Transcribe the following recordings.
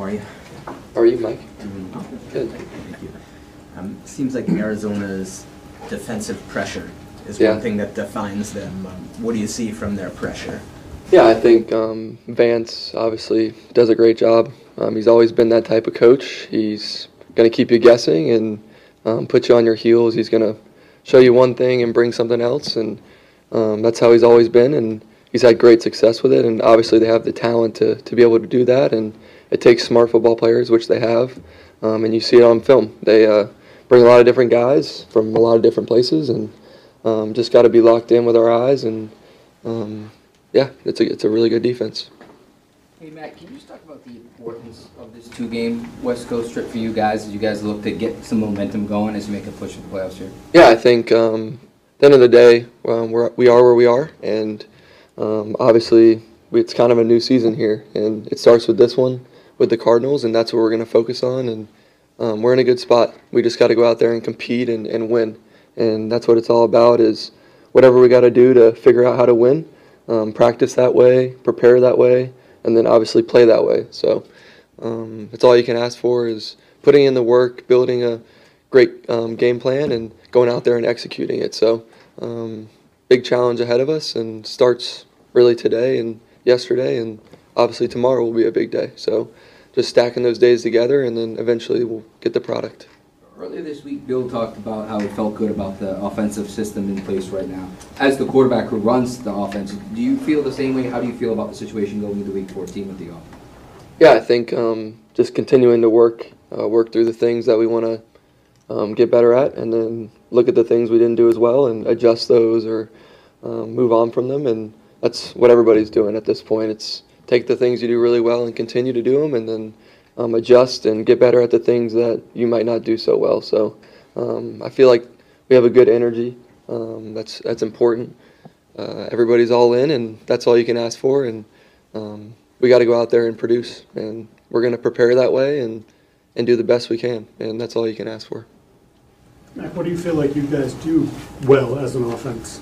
How are you? How are you, Mike? Doing well. Good. Thank you. Um, seems like Arizona's defensive pressure is Yeah. one thing that defines them. Um, what do you see from their pressure? Yeah, I think um, Vance obviously does a great job. Um, he's always been that type of coach. He's going to keep you guessing and um, put you on your heels. He's going to show you one thing and bring something else, and um, that's how he's always been. And he's had great success with it. And obviously, they have the talent to, to be able to do that. And it takes smart football players, which they have, um, and you see it on film. They uh, bring a lot of different guys from a lot of different places, and um, just got to be locked in with our eyes and. Um, yeah, it's a it's a really good defense. Hey Mac, can you just talk about the importance of this two-game West Coast trip for you guys as you guys look to get some momentum going as you make a push for the playoffs here? Yeah, I think um, at the end of the day, um, we're, we are where we are, and um, obviously it's kind of a new season here, and it starts with this one with the Cardinals, and that's what we're going to focus on, and um, we're in a good spot. We just got to go out there and compete and, and win, and that's what it's all about. Is whatever we got to do to figure out how to win, um, practice that way, prepare that way, and then obviously play that way. So um, that's all you can ask for is putting in the work, building a great um, game plan, and going out there and executing it. So um, big challenge ahead of us, and starts really today and yesterday, and obviously tomorrow will be a big day. So just stacking those days together, and then eventually we'll get the product. Earlier this week, Bill talked about how he felt good about the offensive system in place right now. As the quarterback who runs the offense, do you feel the same way? How do you feel about the situation going into Week 14 with the offense? Yeah, I think um, just continuing to work, uh, work through the things that we want to um, get better at, and then look at the things we didn't do as well and adjust those or um, move on from them. And that's what everybody's doing at this point. It's take the things you do really well and continue to do them, and then um, adjust and get better at the things that you might not do so well. So um, I feel like we have a good energy. Um, that's that's important. Uh, everybody's all in, and that's all you can ask for. And um, we got to go out there and produce, and we're going to prepare that way and and do the best we can, and that's all you can ask for. Mac, what do you feel like you guys do well as an offense?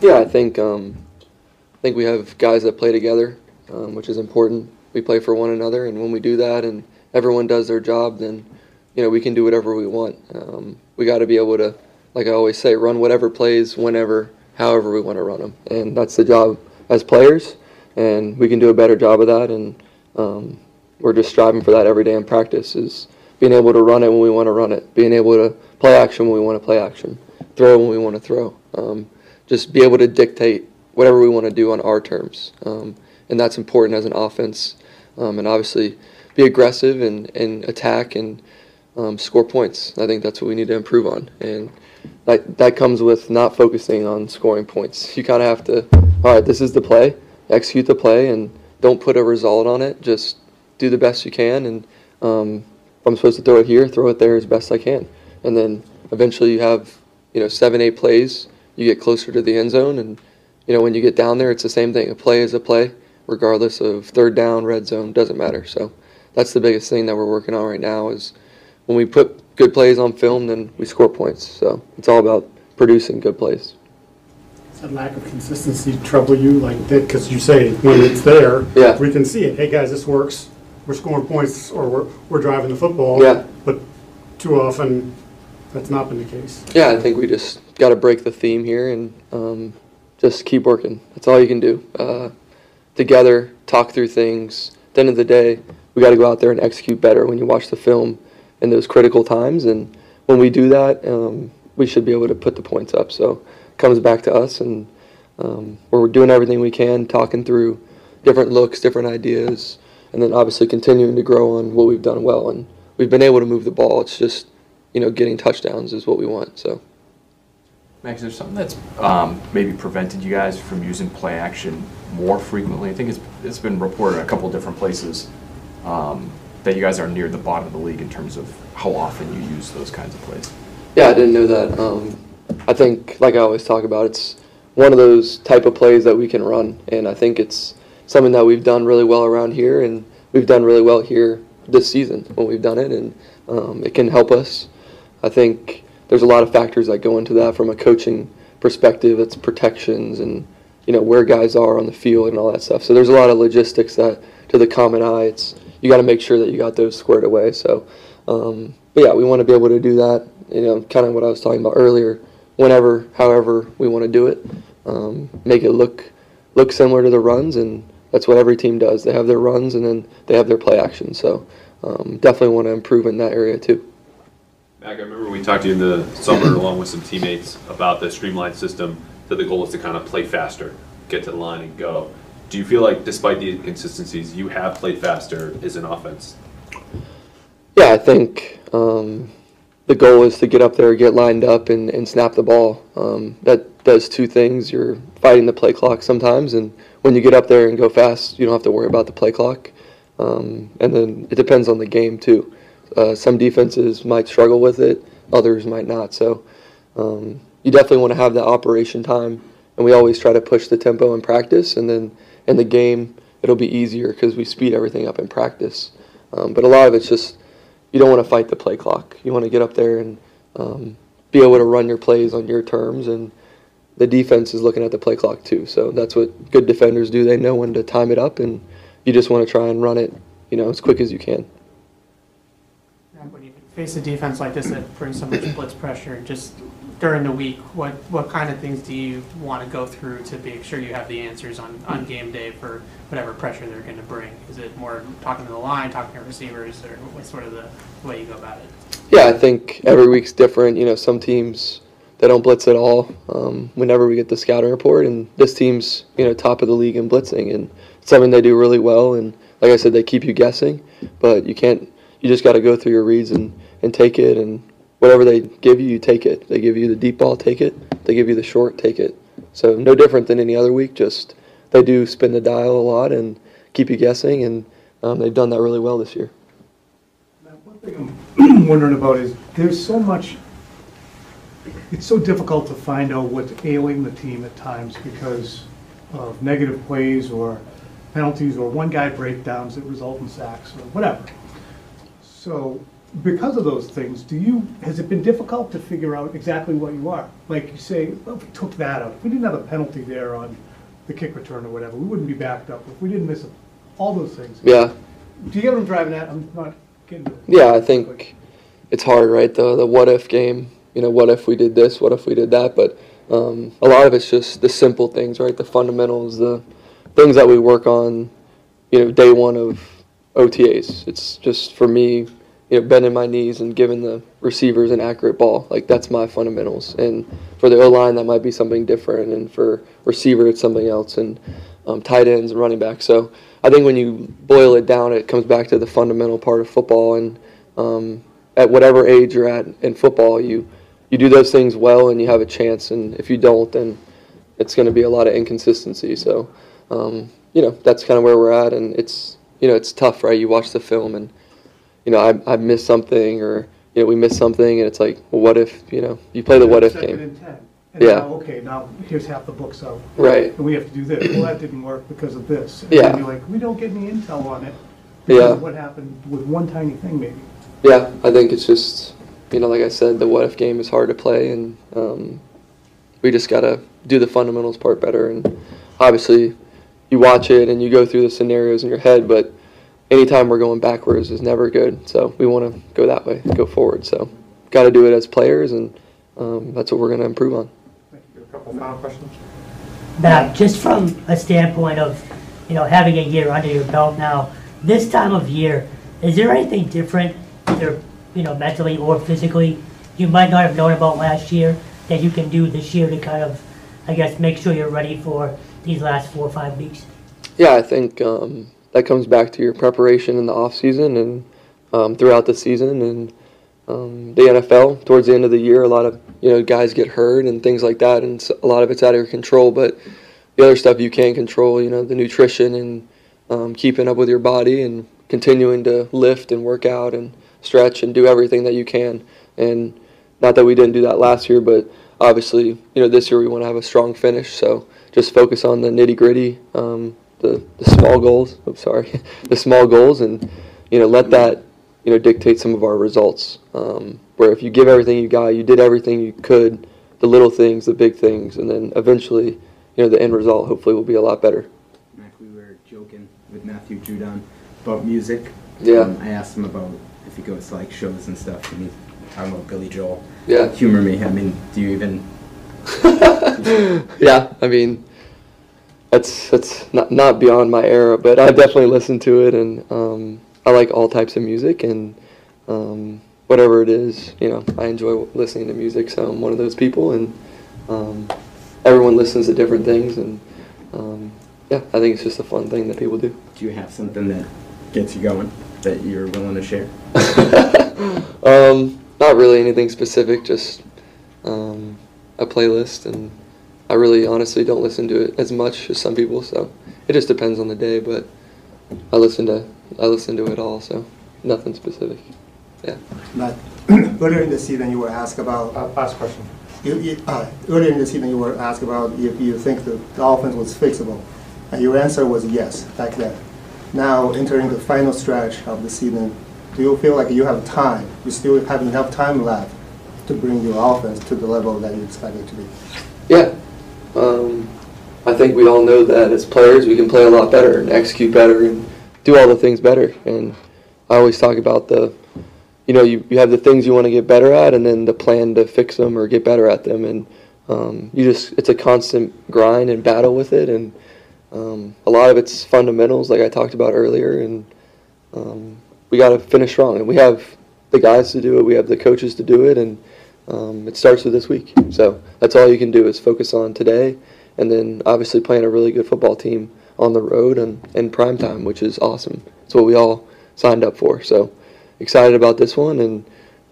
Yeah, I think um, I think we have guys that play together, um, which is important. We play for one another, and when we do that, and everyone does their job, then you know we can do whatever we want. Um, we got to be able to, like I always say, run whatever plays, whenever, however we want to run them, and that's the job as players. And we can do a better job of that, and um, we're just striving for that every day in practice. Is being able to run it when we want to run it, being able to play action when we want to play action, throw when we want to throw. Um, just be able to dictate whatever we want to do on our terms. Um, and that's important as an offense. Um, and obviously, be aggressive and, and attack and um, score points. I think that's what we need to improve on. And that, that comes with not focusing on scoring points. You kind of have to, all right, this is the play, execute the play, and don't put a result on it. Just do the best you can. And um, if I'm supposed to throw it here, throw it there as best I can. And then eventually you have, you know, seven, eight plays. You get closer to the end zone, and you know when you get down there, it's the same thing. A play is a play, regardless of third down, red zone, doesn't matter. So that's the biggest thing that we're working on right now is when we put good plays on film, then we score points. So it's all about producing good plays. Does that lack of consistency trouble you like that? Because you say when it's there, Yeah. we can see it. Hey, guys, this works. We're scoring points or we're, we're driving the football. Yeah. But too often, that's not been the case. Yeah, I think we just got to break the theme here and um, just keep working. That's all you can do. Uh, together, talk through things. At the end of the day, we got to go out there and execute better when you watch the film in those critical times. And when we do that, um, we should be able to put the points up. So it comes back to us, and um, we're doing everything we can, talking through different looks, different ideas, and then obviously continuing to grow on what we've done well. And we've been able to move the ball. It's just, you know, getting touchdowns is what we want. So. Max, is there something that's um, maybe prevented you guys from using play action more frequently? I think it's, it's been reported in a couple different places um, that you guys are near the bottom of the league in terms of how often you use those kinds of plays. Yeah, I didn't know that. Um, I think, like I always talk about, it's one of those type of plays that we can run, and I think it's something that we've done really well around here, and we've done really well here this season when we've done it, and um, it can help us. I think there's a lot of factors that go into that from a coaching perspective. It's protections and you know where guys are on the field and all that stuff. So there's a lot of logistics that, to the common eye, it's you got to make sure that you got those squared away. So, um, but yeah, we want to be able to do that. You know, kind of what I was talking about earlier. Whenever, however, we want to do it, um, make it look look similar to the runs, and that's what every team does. They have their runs, and then they have their play action. So, um, definitely want to improve in that area too. Mac, I remember we talked to you in the summer along with some teammates about the streamlined system, that the goal is to kind of play faster, get to the line and go. Do you feel like despite the inconsistencies, you have played faster as an offense? Yeah, I think um, the goal is to get up there, get lined up, and, and snap the ball. Um, that does two things. You're fighting the play clock sometimes, and when you get up there and go fast, you don't have to worry about the play clock. Um, and then it depends on the game too. Uh, some defenses might struggle with it, others might not. So um, you definitely want to have that operation time, and we always try to push the tempo in practice, and then in the game it'll be easier because we speed everything up in practice. Um, but a lot of it's just you don't want to fight the play clock. You want to get up there and um, be able to run your plays on your terms, and the defense is looking at the play clock too. So that's what good defenders do. They know when to time it up, and you just want to try and run it, you know, as quick as you can. Face a defense like this that brings so much blitz pressure, just during the week, what, what kind of things do you want to go through to make sure you have the answers on, on game day for whatever pressure they're going to bring? Is it more talking to the line, talking to receivers, or what's sort of the way you go about it? Yeah, I think every week's different. You know, some teams they don't blitz at all. Um, whenever we get the scouting report, and this team's you know top of the league in blitzing, and something they do really well. And like I said, they keep you guessing, but you can't. You just got to go through your reads and and take it, and whatever they give you, you take it. They give you the deep ball, take it. They give you the short, take it. So no different than any other week. Just they do spin the dial a lot and keep you guessing, and um, they've done that really well this year. Mac, One thing I'm wondering about is, there's so much, it's so difficult to find out what's ailing the team at times because of negative plays or penalties or one guy breakdowns that result in sacks or whatever. So, because of those things, do you, has it been difficult to figure out exactly what you are? Like you say, well, if we took that out, if we didn't have a penalty there on the kick return or whatever, we wouldn't be backed up. If we didn't miss, a- all those things. Yeah, Do you get what I'm driving at? I'm not getting to it. Yeah, I think it's hard, right? The the what if game. You know, what if we did this? What if we did that? But um, a lot of it's just the simple things, right? The fundamentals, the things that we work on. You know, day one of OTAs. It's just for me, you know, bending my knees and giving the receivers an accurate ball. Like that's my fundamentals. And for the O line, that might be something different, and for receiver, it's something else, and um, tight ends and running back. So I think when you boil it down, it comes back to the fundamental part of football. And um, at whatever age you're at in football, you you do those things well, and you have a chance. And if you don't, then it's going to be a lot of inconsistency. So um, you know that's kind of where we're at, and it's you know it's tough, right? You watch the film, and you know I I missed something, or you know we missed something, and it's like, well, what if you know you play the what if game? and 10. And Yeah. now, okay, now here's half the books out. Right. And we have to do this. Well, that didn't work because of this. And Yeah. you're like, we don't get any intel on it. Yeah. Because of what happened with one tiny thing maybe. Yeah, I think it's just, you know, like I said, the what if game is hard to play, and um, we just got to do the fundamentals part better. And obviously, you watch it and you go through the scenarios in your head, but anytime we're going backwards is never good. So we want to go that way, go forward. So got to do it as players, and um, that's what we're going to improve on. A couple final questions? Mac, just from a standpoint of, you know, having a year under your belt now, this time of year, is there anything different, either, you know, mentally or physically, you might not have known about last year that you can do this year to kind of, I guess, make sure you're ready for these last four or five weeks? Yeah, I think um, that comes back to your preparation in the off season and um, throughout the season and um, the NFL. Towards the end of the year, a lot of you know guys get hurt and things like that, and a lot of it's out of your control. But the other stuff you can control, you know, the nutrition and um, keeping up with your body and continuing to lift and work out and stretch and do everything that you can. And not that we didn't do that last year, but obviously, you know, this year we want to have a strong finish. So just focus on the nitty gritty, um, the the small goals. I'm sorry, the small goals, and you know, let that you know dictate some of our results. Um, where if you give everything you got, you did everything you could, the little things, the big things, and then eventually, you know, the end result hopefully will be a lot better. Mac, we were joking with Matthew Judon about music. Yeah. Um, I asked him about if he goes to like shows and stuff, and he's talking about Billy Joel. Yeah. Humor me. I mean, do you even? yeah, I mean, that's that's not not beyond my era, but I definitely listen to it, and um, I like all types of music, and um, whatever it is, you know, I enjoy listening to music. So I'm one of those people, and um, everyone listens to different things, and um, yeah, I think it's just a fun thing that people do. Do you have something that gets you going that you're willing to share? um, not really anything specific, just um, a playlist, and I really honestly don't listen to it as much as some people. So it just depends on the day, but I listen to I listen to it all. So nothing specific. Yeah. But earlier in the season, you were asked about, Uh, Last question. you, you, uh, earlier in the season, you were asked about if you think the, the offense was fixable. And your answer was yes, back then. Now, entering the final stretch of the season, do you feel like you have time, you still have enough time left to bring your offense to the level that you expect it to be? Yeah. Um, I think we all know that as players, we can play a lot better and execute better and do all the things better. And I always talk about the, you know, you, you have the things you want to get better at and then the plan to fix them or get better at them. And um, you just, it's a constant grind and battle with it. And um, a lot of it's fundamentals, like I talked about earlier. And um, we got to finish strong. And we have the guys to do it, we have the coaches to do it. And um, it starts with this week. So that's all you can do is focus on today, and then obviously playing a really good football team on the road and in prime time, which is awesome. It's what we all signed up for. So excited about this one, and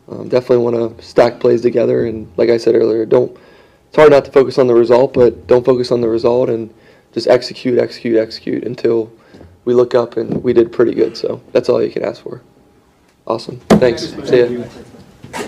um, definitely want to stack plays together. And like I said earlier, don't. It's hard not to focus on the result, but don't focus on the result and just execute, execute, execute until we look up and we did pretty good. So that's all you can ask for. Awesome. Thanks. Thank See ya.